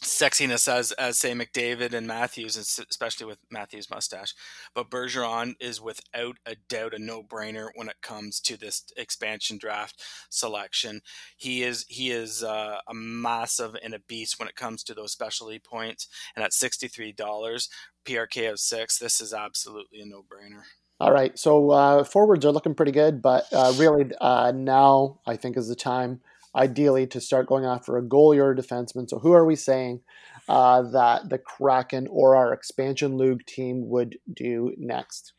sexiness as as say McDavid and Matthews, especially with Matthews' mustache. But Bergeron is without a doubt a no brainer when it comes to this expansion draft selection. He is he is uh, a massive and a beast when it comes to those specialty points. And at sixty three dollars, PRK of six, this is absolutely a no brainer. All right, so uh, forwards are looking pretty good, but uh, really uh, now I think is the time ideally to start going after a goalie or a defenseman. So, who are we saying uh, that the Kraken or our expansion league team would do next?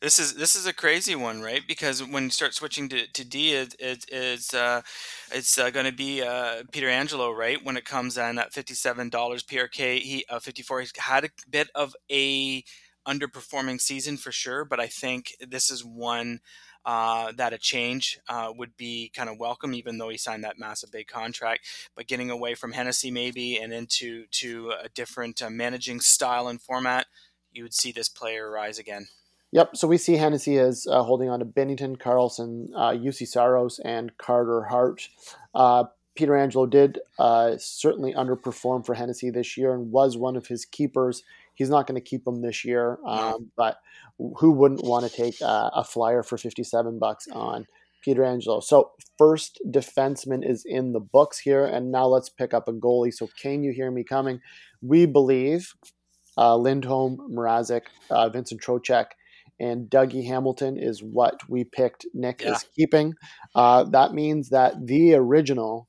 This is this is a crazy one, right? Because when you start switching to, to D, it, it, it's uh, it's uh, going to be uh, Pietrangelo, right? When it comes in at fifty seven dollars PRK, he uh, fifty four. He's had a bit of a underperforming season for sure, but I think this is one uh, that a change uh, would be kind of welcome, even though he signed that massive big contract. But getting away from Hennessy maybe and into to a different uh, managing style and format, you would see this player rise again. Yep. So we see Hennessy as uh, holding on to Binnington, Carlson, Juuse uh, Saros, and Carter Hart. Uh, Pietrangelo did certainly underperform for Hennessy this year and was one of his keepers. He's not going to keep him this year, um, but who wouldn't want to take uh, a flyer for 57 bucks on Pietrangelo? So first defenseman is in the books here, and now let's pick up a goalie. So can you hear me coming? We believe uh, Lindholm, Mrazek, uh, Vincent Trocheck, and Dougie Hamilton is what we picked. Nick yeah. is keeping. Uh, that means that the original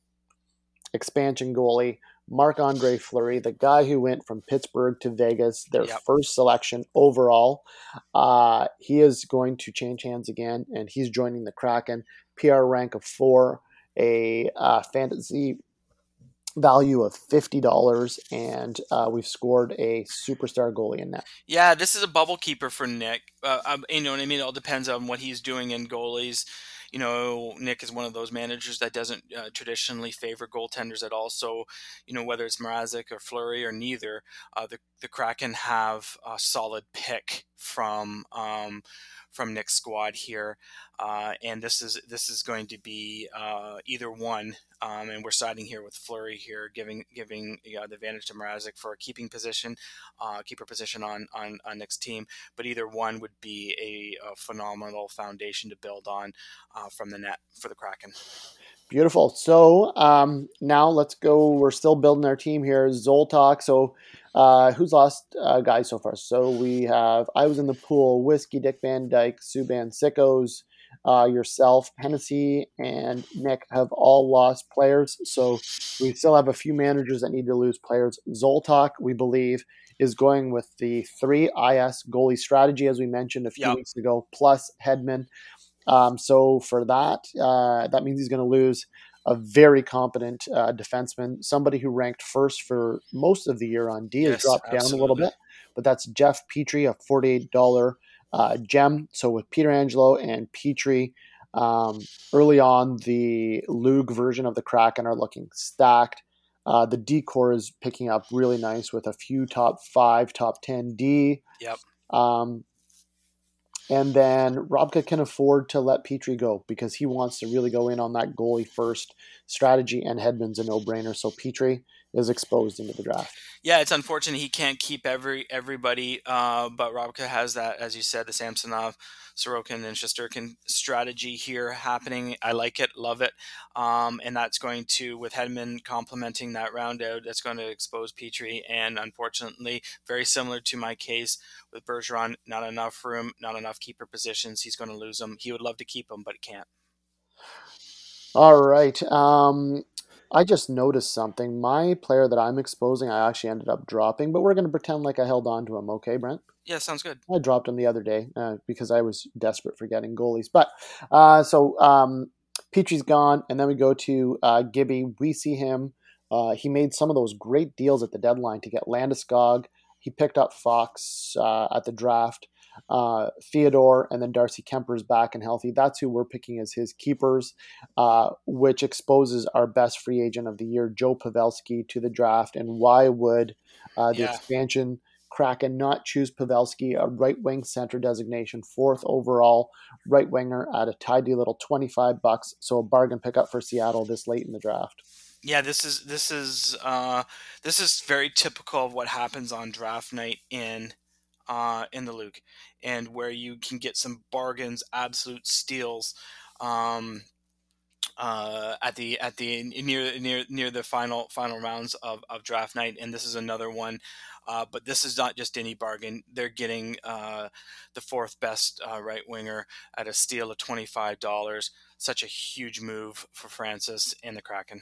expansion goalie Marc Andre Fleury, the guy who went from Pittsburgh to Vegas, their yep. first selection overall. Uh, he is going to change hands again, and he's joining the Kraken. PR rank of four, a uh, fantasy value of fifty dollars, and uh, we've scored a superstar goalie in that. Yeah, this is a bubble keeper for Nick. Uh, um, you know what I mean? It all depends on what he's doing in goalies you know, Nick is one of those managers that doesn't uh, traditionally favor goaltenders at all. So, you know, whether it's Mrazek or Fleury or neither, uh, the the Kraken have a solid pick from um, from Nick's squad here, uh, and this is this is going to be uh, either one. Um, and we're siding here with Fleury here, giving giving the advantage to Mrazek for a keeping position, uh, keeper position on, on on Nick's team. But either one would be a, a phenomenal foundation to build on uh, from the net for the Kraken. Beautiful. So um, now let's go. We're still building our team here. Zoltok. So uh, who's lost uh, guys so far? So we have I was in the pool. Whiskey, Dick Van Dyke, Subban, Sickos, uh, yourself, Hennessy, and Nick have all lost players. So we still have a few managers that need to lose players. Zoltok, we believe, is going with the three IS goalie strategy, as we mentioned a few Yep. weeks ago, plus Hedman. Um, so for that, uh, that means he's going to lose a very competent uh, defenseman, somebody who ranked first for most of the year on D has Yes, dropped down a little bit, but that's Jeff Petry, a forty-eight dollar uh, gem. So with Pietrangelo and Petry. Um, early on, the LOOG version of the Kraken are looking stacked. Uh, the D core is picking up really nice with a few top five, top 10 D. Yep. Um, and then Robka can afford to let Petry go because he wants to really go in on that goalie first strategy, and Hedman's a no brainer. So Petry is exposed into the draft. Yeah, it's unfortunate he can't keep every everybody, uh, but Robka has that, as you said, the Samsonov, Sorokin, and Shesterkin strategy here happening. I like it, love it, um, and that's going to, with Hedman complementing that round out, that's going to expose Petry. And unfortunately, very similar to my case with Bergeron, not enough room, not enough keeper positions. He's going to lose them. He would love to keep them, but he can't. All right. Um, I just noticed something. My player that I'm exposing, I actually ended up dropping, but we're going to pretend like I held on to him. Okay, Brent? Yeah, sounds good. I dropped him the other day uh, because I was desperate for getting goalies. But uh, so um, Petry's gone, and then we go to uh, Gibby. We see him. Uh, he made some of those great deals at the deadline to get Landeskog. He picked up Fox uh, at the draft, uh, Theodore, and then Darcy Kuemper's back and healthy. That's who we're picking as his keepers, uh, which exposes our best free agent of the year, Joe Pavelski, to the draft. And why would uh, the Yeah. expansion Kraken not choose Pavelski, a right wing center designation, fourth overall right winger at a tidy little 25 bucks. So a bargain pickup for Seattle this late in the draft. Yeah, this is this is uh, this is very typical of what happens on draft night in uh, in the Luke, and where you can get some bargains, absolute steals. Um, uh, at the at the near near near the final final rounds of, of draft night, and this is another one. Uh, but this is not just any bargain. They're getting uh, the fourth best uh, right winger at a steal of twenty five dollars. Such a huge move for Francis and the Kraken.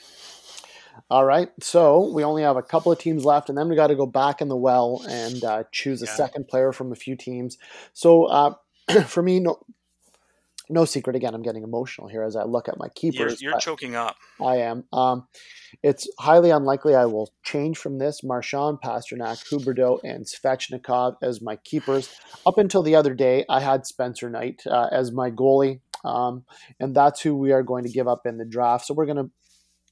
All right. So we only have a couple of teams left, and then we got to go back in the well and uh, choose a Yeah. second player from a few teams. So uh, for me, no, no secret. Again, I'm getting emotional here as I look at my You're, keepers. you're choking up. I am. Um, it's highly unlikely I will change from this. Marchand, Pastrnak, Huberdeau, and Svechnikov as my keepers. Up until the other day, I had Spencer Knight uh, as my goalie, um, and that's who we are going to give up in the draft. So we're going to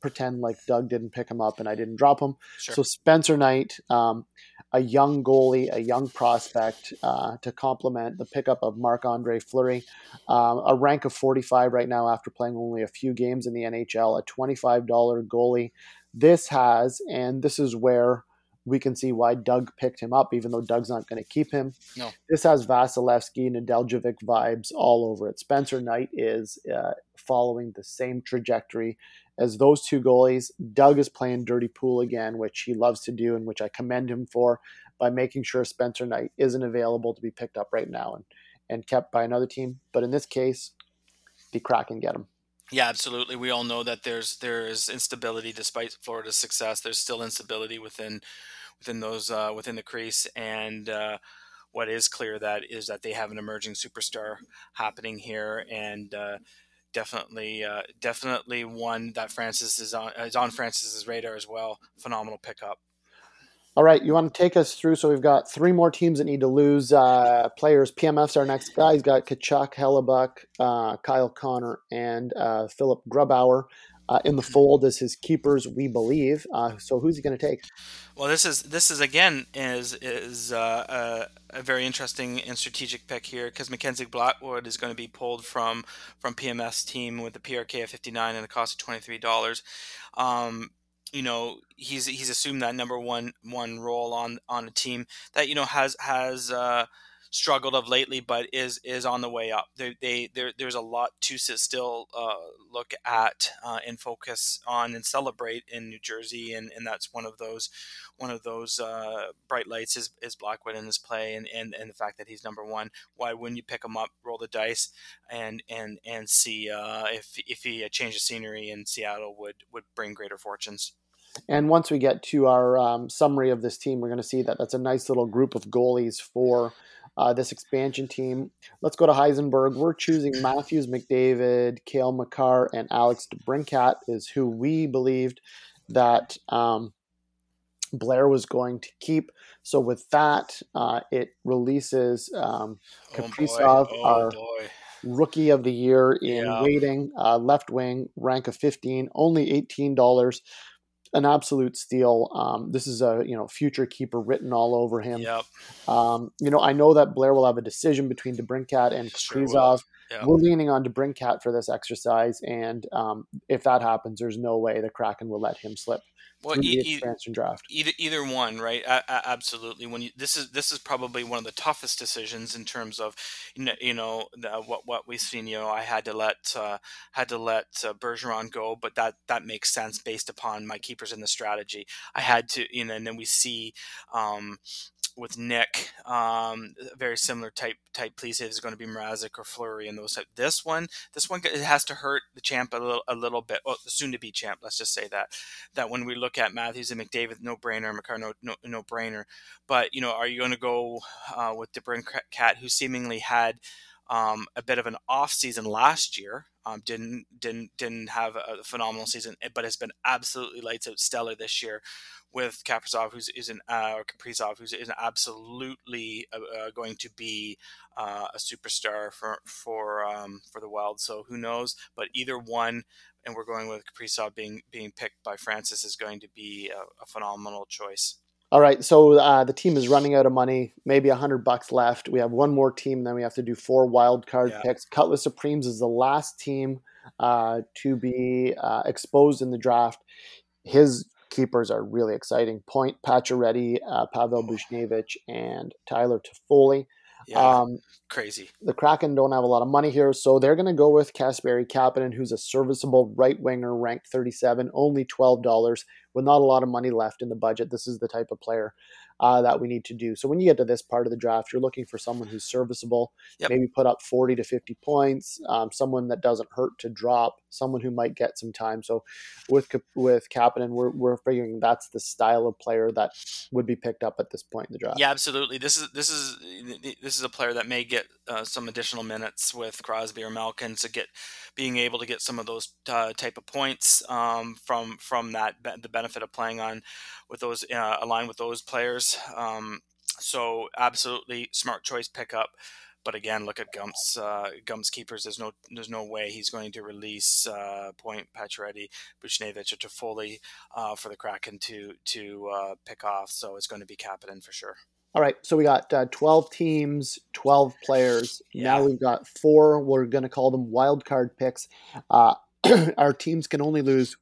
pretend like Doug didn't pick him up and I didn't drop him. Sure. So Spencer Knight, um, a young goalie, a young prospect uh, to complement the pickup of Marc Andre Fleury, um, a rank of 45 right now after playing only a few games in the NHL, a $25 goalie. This has, and this is where we can see why Doug picked him up, even though Doug's not going to keep him. No. This has Vasilevskiy, Nedeljkovic vibes all over it. Spencer Knight is uh, following the same trajectory as those two goalies. Doug is playing dirty pool again, which he loves to do and which I commend him for by making sure Spencer Knight isn't available to be picked up right now and, and kept by another team. But in this case, the Kraken get him. Yeah, absolutely. We all know that there's there's instability despite Florida's success. There's still instability within within those uh, within the crease, and uh, what is clear that is that they have an emerging superstar happening here, and uh, definitely uh, definitely one that Francis is on is on Francis's radar as well. Phenomenal pickup. All right, you want to take us through? So we've got three more teams that need to lose uh, players. PMF's our next guy. He's got Tkachuk, Hellebuyck, uh, Kyle Connor, and uh, Philipp Grubauer uh, in the fold as his keepers, we believe. Uh, so who's he going to take? Well, this is this is again is is uh, a, a very interesting and strategic pick here because Mackenzie Blackwood is going to be pulled from from PMS team with the PRK of fifty nine and the cost of twenty three dollars. Um, you know he's he's assumed that number one one role on on a team that you know has has uh, struggled of lately, but is is on the way up. They, they there there's a lot to still, uh, look at, uh, and focus on and celebrate in New Jersey, and, and that's one of those one of those uh, bright lights is, is Blackwood in his play, and, and and the fact that he's number one. Why wouldn't you pick him up, roll the dice, and and and see uh, if if he changed the scenery in Seattle would would bring greater fortunes. And once we get to our um, summary of this team, we're going to see that that's a nice little group of goalies for uh, this expansion team. Let's go to Heisenberg. We're choosing Matthews, McDavid, Cale Makar, and Alex DeBrincat is who we believed that um, Blair was going to keep. So with that, uh, it releases um, Kaprizov, oh, our boy. rookie of the year in Yeah. waiting, uh, left wing, rank of 15, only $18. An absolute steal. Um, this is a you know future keeper written all over him. Yep. Um, you know, I know that Blair will have a decision between DeBrincat and Sure. Kaprizov. Yeah. We're leaning on DeBrincat for this exercise, and um, if that happens, there's no way the Kraken will let him slip Well, e- the expansion draft. either either one right a- a- absolutely when you this is this is probably one of the toughest decisions in terms of you know, you know the, what what we've seen you know i had to let uh, had to let uh, bergeron go but that that makes sense based upon my keepers in the strategy i had to you know and then we see um with Nick, um, very similar type type please is going to be Mrazek or Fleury and those type. This one, this one it has to hurt the champ a little a little bit. Well, the soon to be champ, let's just say that that when we look at Matthews and McDavid, no brainer, Makar, no, no, no brainer. But, you know, are you going to go uh, with Cat, who seemingly had um, a bit of an off season last year? Um, didn't didn't didn't have a phenomenal season, but has been absolutely lights out stellar this year. With Kaprizov, who's is an uh, or Kaprizov, who's is absolutely uh, uh, going to be uh, a superstar for for um, for the Wild. So who knows? But either one, and we're going with Kaprizov being being picked by Francis is going to be a, a phenomenal choice. All right, so uh, the team is running out of money. Maybe a hundred bucks left. We have one more team, then we have to do four wild card Yeah. picks. Cutlass Supremes is the last team uh, to be uh, exposed in the draft. His keepers are really exciting. Point Pacioretty, uh, Pavel Buchnevich, and Tyler Toffoli. Yeah, Um, crazy. the Kraken don't have a lot of money here, so they're going to go with Kasperi Kapanen, who's a serviceable right winger, ranked 37, only $12, with not a lot of money left in the budget. This is the type of player uh, that we need to do. So when you get to this part of the draft, you're looking for someone who's serviceable, Yep. maybe put up 40 to 50 points, um, someone that doesn't hurt to drop, someone who might get some time. So with with Kapanen, we're, we're figuring that's the style of player that would be picked up at this point in the draft. Yeah, absolutely. This is this is this is a player that may get uh, some additional minutes with Crosby or Malkin to get being able to get some of those uh, type of points um, from from that the benefit of playing on with those uh, aligned with those players. Um, so absolutely smart choice pickup. But again, look at Gump's uh, Gump's keepers. There's no there's no way he's going to release uh, Point Pacioretty, Buchnevich, or Toffoli uh, for the Kraken to to uh, pick off. So it's going to be Kapanen for sure. All right, so we got uh, 12 teams, 12 players. Now we've got four, we're going to call them wild card picks. Uh, our teams can only lose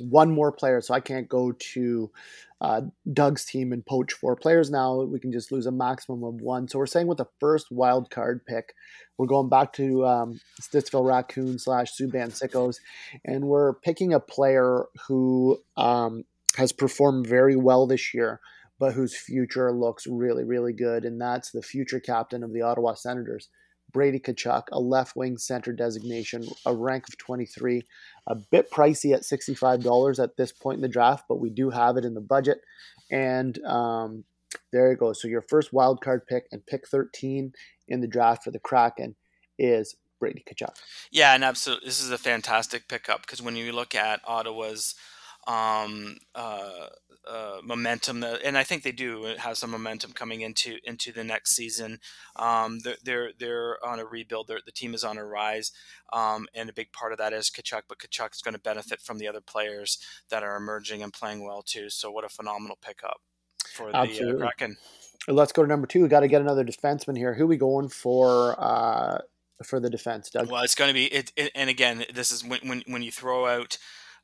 one more player, so I can't go to uh, Doug's team and poach four players now. We can just lose a maximum of one. So we're saying with the first wild card pick, we're going back to um, Stittsville Raccoon slash Subban Sickos, and we're picking a player who um, has performed very well this year but whose future looks really, really good. And that's the future captain of the Ottawa Senators, Brady Tkachuk, a left wing center designation, a rank of 23, a bit pricey at $65 at this point in the draft, but we do have it in the budget. And um, there you go. So your first wild card pick and pick 13 in the draft for the Kraken is Brady Tkachuk. Yeah, and absolutely, this is a fantastic pickup because when you look at Ottawa's um, uh, uh, momentum, and I think they do have some momentum coming into into the next season. Um, they're, they're they're on a rebuild. They're, the team is on a rise, um, and a big part of that is Tkachuk. But Tkachuk is going to benefit from the other players that are emerging and playing well too. So what a phenomenal pickup for the uh, Kraken. Let's go to number two. We got to get another defenseman here. Who we going for uh, for the defense, Doug? Well, it's going to be it, it. And again, this is when when when you throw out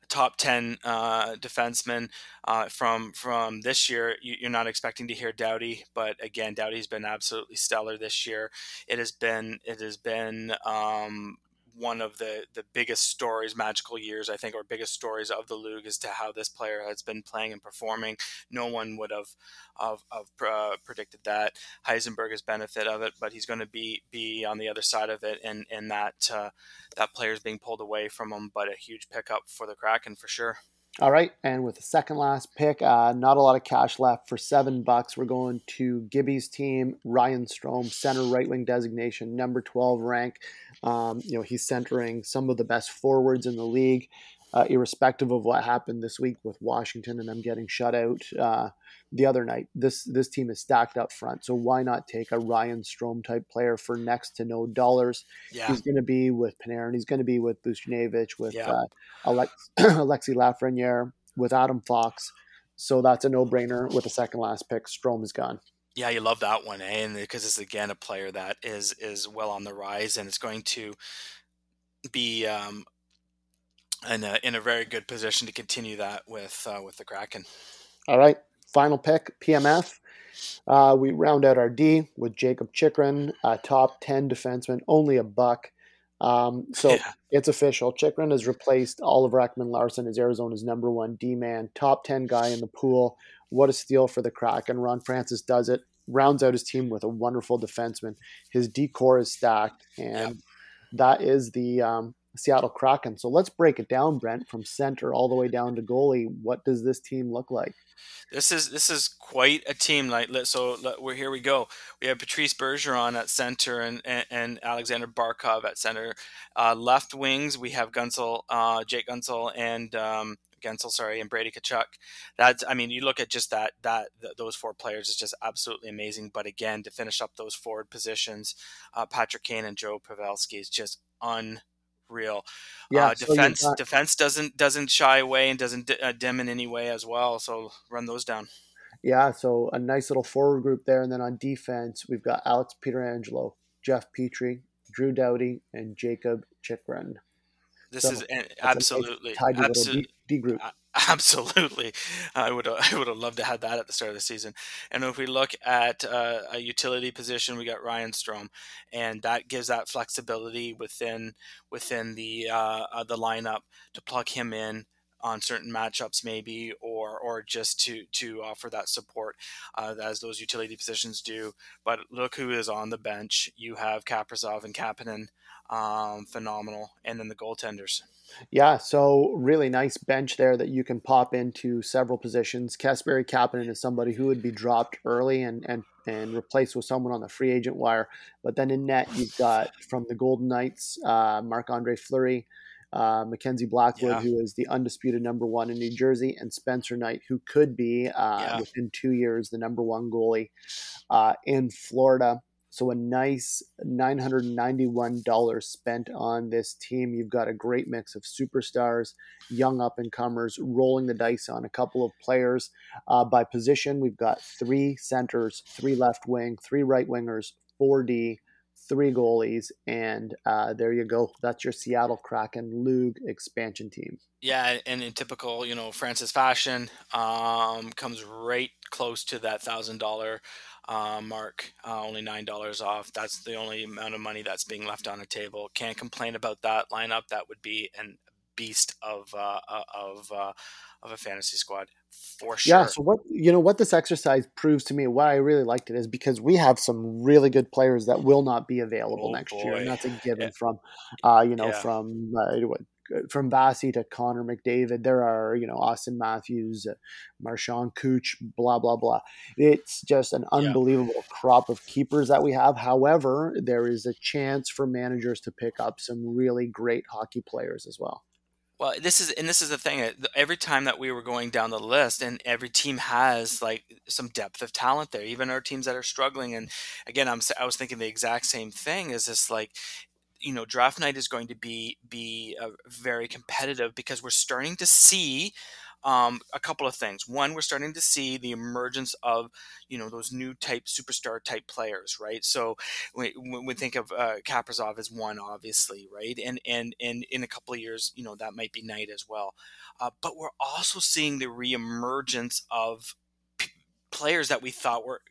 top 10 uh, defenseman uh, from from this year. You, are not expecting to hear Doughty, but again, Doughty's been absolutely stellar this year. It has been it has been um, one of the the biggest stories, magical years, I think, or biggest stories of the league as to how this player has been playing and performing. No one would have have, have uh, predicted that. Heisenberg has benefit of it, but he's going to be be on the other side of it, and and that uh, that player is being pulled away from him. But a huge pickup for the Kraken for sure. All right, and with the second last pick, uh, not a lot of cash left for seven bucks. We're going to Gibby's team, Ryan Strome, center right wing designation, number twelve rank. Um, you know he's centering some of the best forwards in the league, uh, irrespective of what happened this week with Washington and them getting shut out. Uh, the other night. This this team is stacked up front, so why not take a Ryan Strome type player for next to no dollars? Yeah. He's going to be with Panarin. He's going to be with Buchnevich, with yeah. uh, Alex, Alexi Lafreniere, with Adam Fox. So that's a no brainer with the second last pick. Strome is gone. Yeah, you love that one, eh? And because it's again a player that is is well on the rise, and it's going to be um, in a in a very good position to continue that with uh, with the Kraken. All right, final pick, PMF. Uh, we round out our D with Jacob Chychrun, uh, top 10 defenseman, only a buck. Um, so yeah. it's official. Chychrun has replaced Oliver Ekman Larsson as Arizona's number one D man, top 10 guy in the pool. What a steal for the Kraken. Ron Francis does it, rounds out his team with a wonderful defenseman. His decor is stacked, and that is the um, Seattle Kraken. So let's break it down, Brent, from center all the way down to goalie. What does this team look like? This is this is quite a team. Like so, we're here. We go. We have Patrice Bergeron at center and and, and Alexander Barkov at center. Uh, left wings we have Guentzel, uh, Jake Guentzel, and um, Guentzel, sorry, and Brady Tkachuk. That's, I mean, you look at just that, that, th- those four players is just absolutely amazing. But again, to finish up those forward positions, uh, Patrick Kane and Joe Pavelski is just un real. Yeah, uh, defense so got... defense doesn't doesn't shy away and doesn't d- uh, dim in any way as well. So run those down. Yeah, so a nice little forward group there, and then on defense we've got Alex Pietrangelo, Jeff Petry, Drew Doughty, and Jacob Chychrun. This so is an, absolutely absolutely D, D group. Absolutely, I would I would have loved to have that at the start of the season. And if we look at uh, a utility position, we got Ryan Strome, and that gives that flexibility within within the uh, uh, the lineup to plug him in on certain matchups maybe or or just to to offer that support uh, as those utility positions do but look who is on the bench you have Kaprizov and Kapanen um, phenomenal and then the goaltenders yeah, so really nice bench there that you can pop into several positions. Kasperi Kapanen is somebody who would be dropped early and, and, and replaced with someone on the free agent wire. But then in net, you've got from the Golden Knights, uh, Marc Andre Fleury, uh, Mackenzie Blackwood, yeah. who is the undisputed number one in New Jersey, and Spencer Knight, who could be uh, yeah. within two years the number one goalie uh, in Florida. So a nice $991 spent on this team. You've got a great mix of superstars, young up and comers, rolling the dice on a couple of players. Uh, by position, we've got three centers, three left wing, three right wingers, 4D, three goalies, and uh, there you go. That's your Seattle Kraken LOOG expansion team. Yeah, and in typical, you know, Francis fashion, um, comes right close to that thousand dollar uh, mark, uh, only nine dollars off. That's the only amount of money that's being left on the table. Can't complain about that lineup. That would be an beast of uh, uh of uh, of a fantasy squad for sure. Yeah. So what you know what this exercise proves to me, why I really liked it is because we have some really good players that will not be available oh, next boy. year, and that's a given yeah. from uh, you know yeah. from uh, from Vasi to Connor McDavid, there are, you know, Auston Matthews, uh, Marchand Cooch, blah, blah, blah. It's just an unbelievable yeah. crop of keepers that we have. However, there is a chance for managers to pick up some really great hockey players as well. Well, this is and this is the thing. Every time that we were going down the list, and every team has like some depth of talent there. Even our teams that are struggling. And again, I'm I was thinking the exact same thing. Is this like you know draft night is going to be be uh, very competitive because we're starting to see um, a couple of things. One, we're starting to see the emergence of you know those new type superstar type players, right? So we, we think of uh, Kaprizov as one, obviously, right? And and and in a couple of years, you know that might be Knight as well. Uh, but we're also seeing the reemergence of p- players that we thought were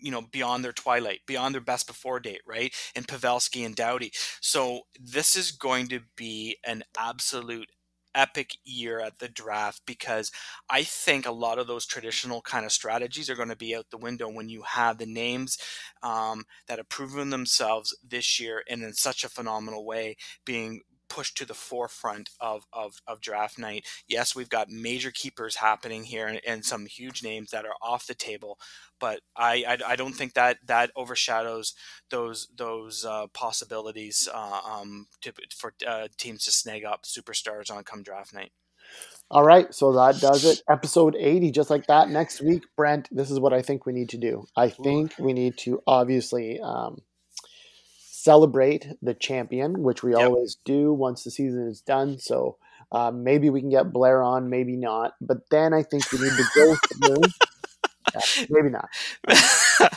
you know beyond their twilight beyond their best before date right? And pavelski and doughty so this is going to be an absolute epic year at the draft because I think a lot of those traditional kind of strategies are going to be out the window when you have the names um, that have proven themselves this year and in such a phenomenal way being pushed to the forefront of, of, of draft night. Yes, we've got major keepers happening here and, and some huge names that are off the table, but I, I, I, don't think that that overshadows those those uh, possibilities uh, um, to, for uh, teams to snag up superstars on come draft night. All right, so that does it. Episode 80, just like that. Next week, Brent, this is what I think we need to do. I think we need to obviously um, celebrate the champion, which we yep. always do once the season is done. So uh, maybe we can get Blair on, maybe not. But then I think we need to go through. yeah, maybe not.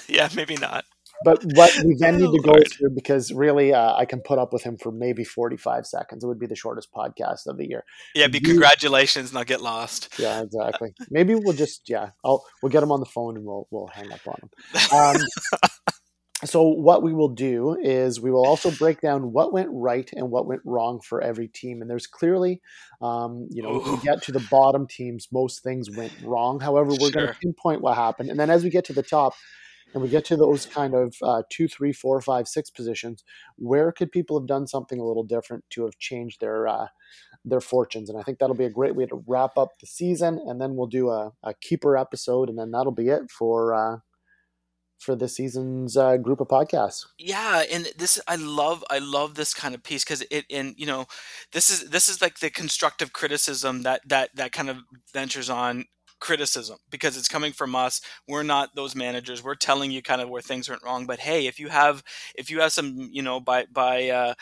yeah, maybe not. But what we then oh, need to go Lord. through because really uh, I can put up with him for maybe 45 seconds. It would be the shortest podcast of the year. Yeah, be congratulations, not get lost. Yeah, exactly. maybe we'll just yeah, I'll we'll get him on the phone and we'll we'll hang up on him. Um, so what we will do is we will also break down what went right and what went wrong for every team. And there's clearly um, you know we get to the bottom teams most things went wrong. However we're sure. going to pinpoint what happened. And then as we get to the top and we get to those kind of uh, two three four five six positions where could people have done something a little different to have changed their uh, their fortunes? And i think that'll be a great way to wrap up the season. And then we'll do a, a keeper episode and then that'll be it for uh, for this season's uh, group of podcasts. Yeah, and this I love I love this kind of piece because it and you know this is this is like the constructive criticism that that that kind of ventures on criticism because it's coming from us. We're not those managers. We're telling you kind of where things went wrong but hey if you have if you have some you know by by uh,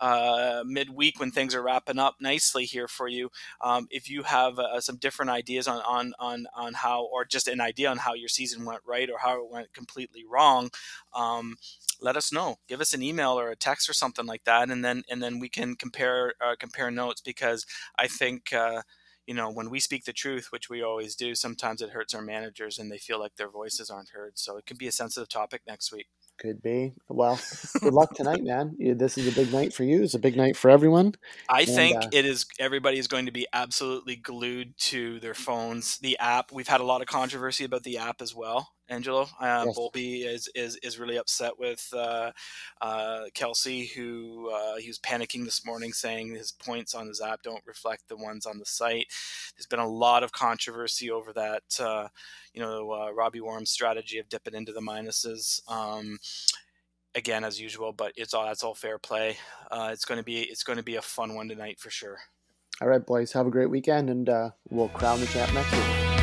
uh, midweek when things are wrapping up nicely here for you um, if you have uh, some different ideas on, on on on how or just an idea on how your season went right or how it went completely wrong um, let us know. Give us an email or a text or something like that and then and then we can compare uh, compare notes because i think uh, you know, when we speak the truth, which we always do, sometimes it hurts our managers and they feel like their voices aren't heard. So it could be a sensitive topic next week. Could be. Well, good luck tonight, man. This is a big night for you. It's a big night for everyone. I and, think uh, it is. Everybody is going to be absolutely glued to their phones. The app. We've had a lot of controversy about the app as well. Angelo. Uh, yes. Bolby is, is is really upset with uh, uh, Kelsey, who uh, he was panicking this morning, saying his points on his app don't reflect the ones on the site. There's been a lot of controversy over that. Uh, you know, uh, Robbie Worm's strategy of dipping into the minuses. Um, again, as usual, but it's all that's all fair play. it's going to be it's going to be a fun one tonight for sure. All right, boys. Have a great weekend, and we'll crown the champ next week.